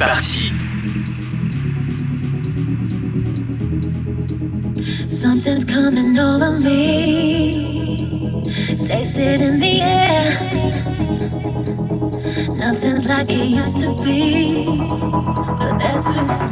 e-party. Something's coming over me. Taste it in the air. Nothing's like it used to be. But that suits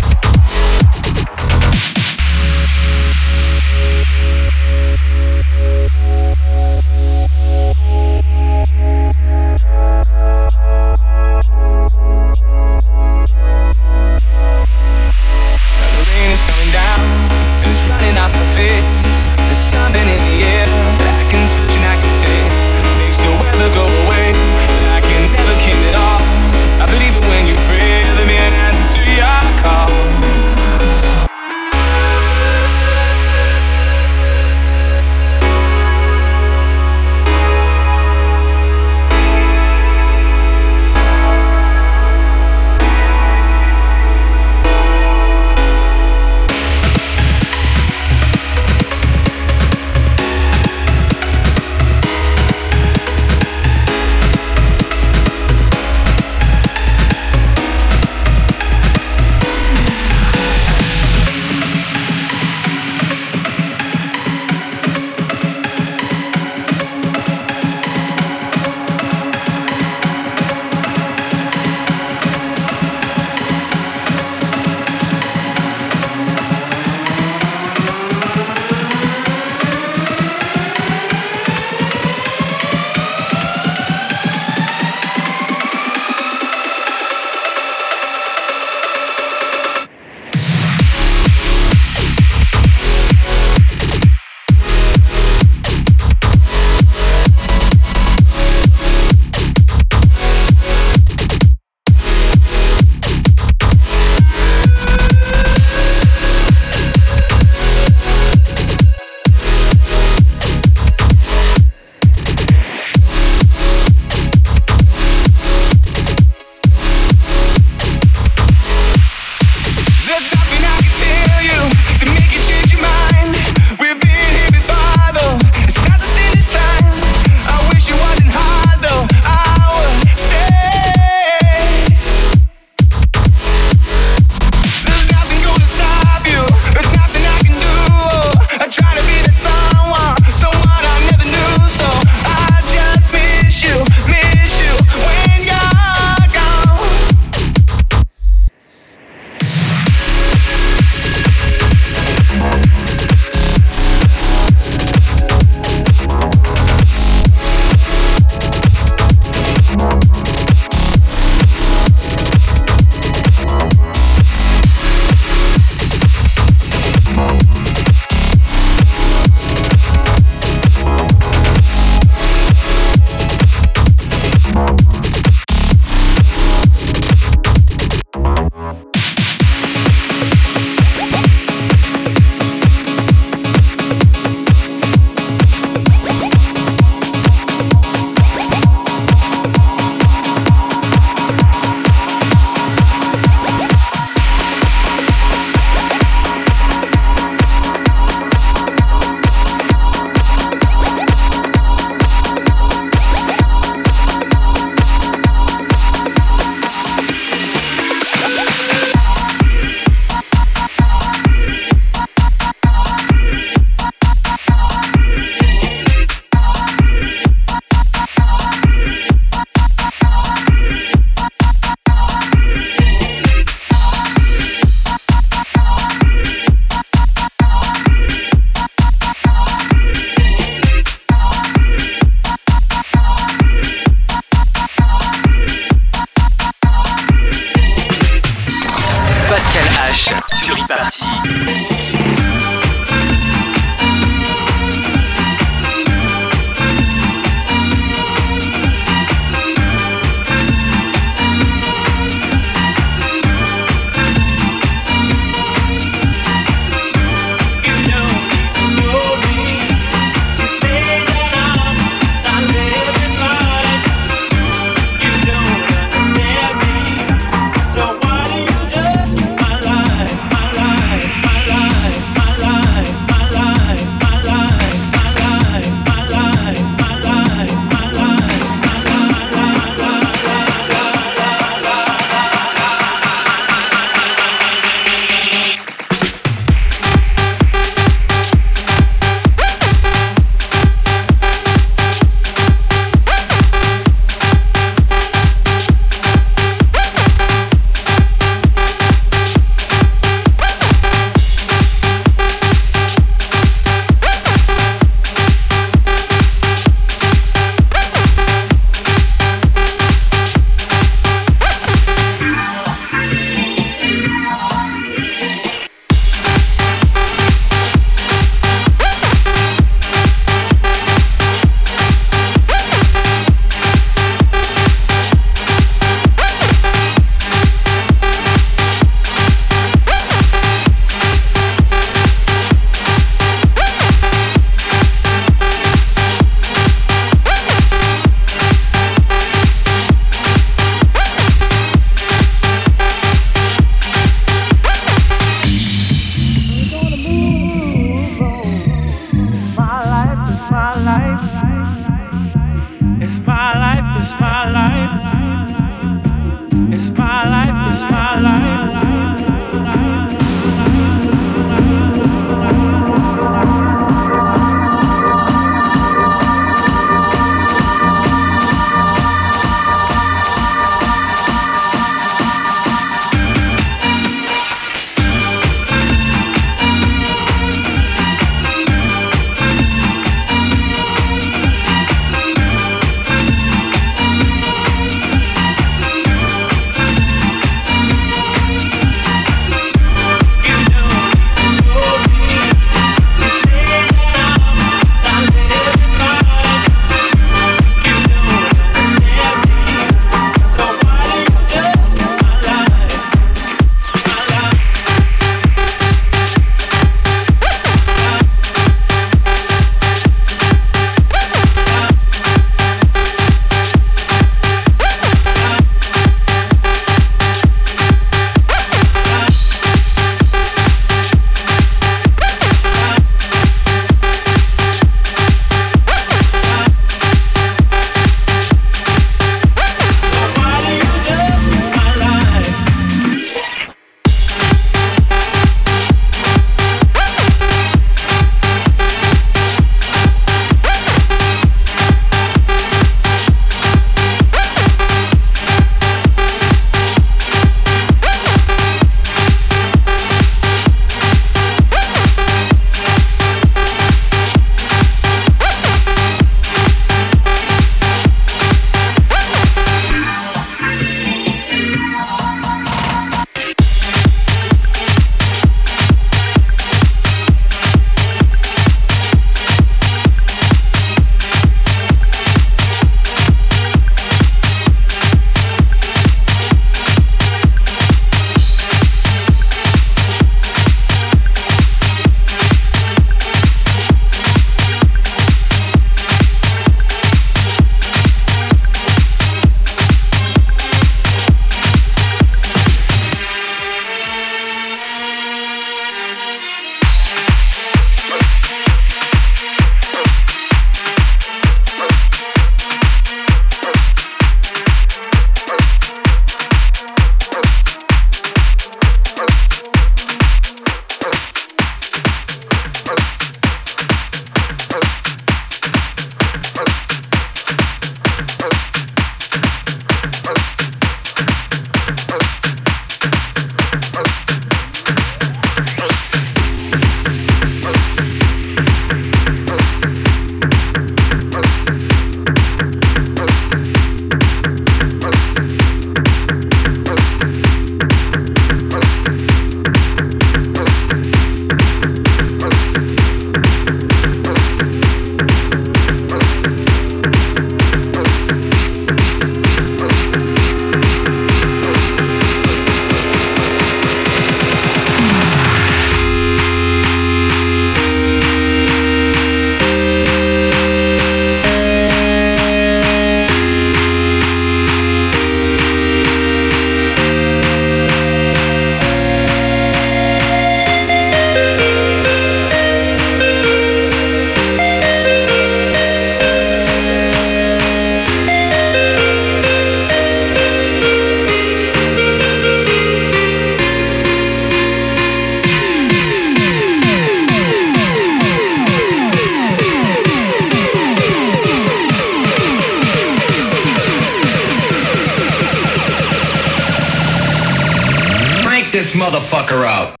motherfucker out.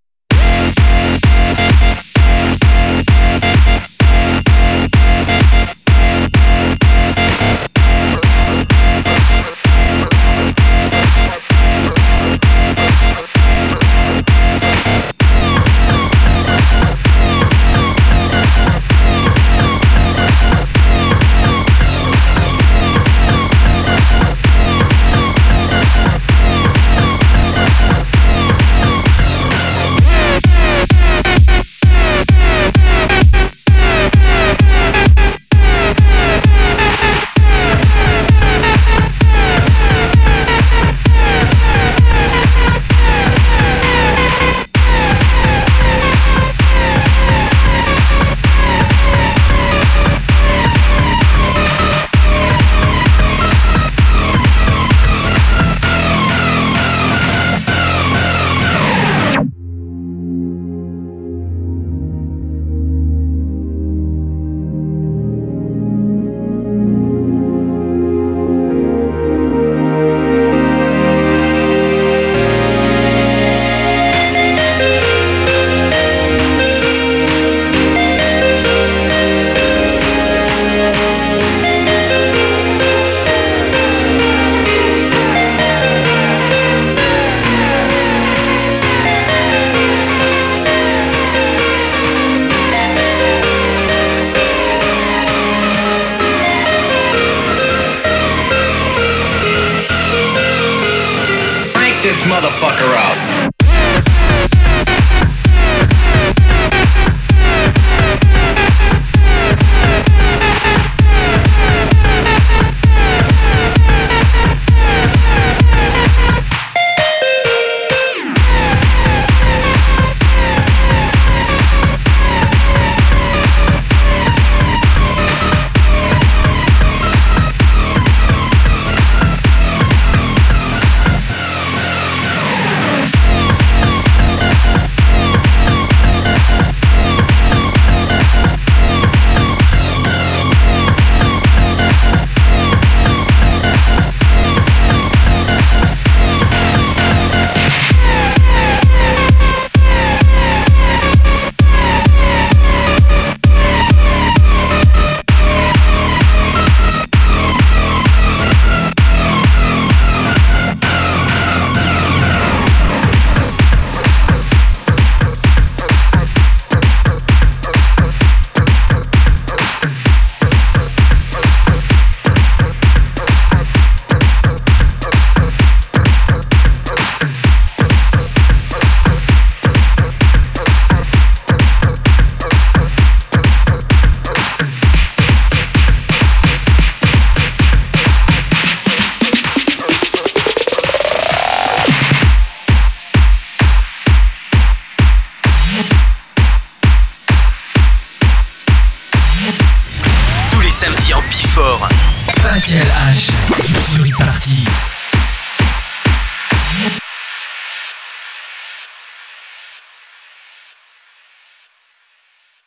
This motherfucker out.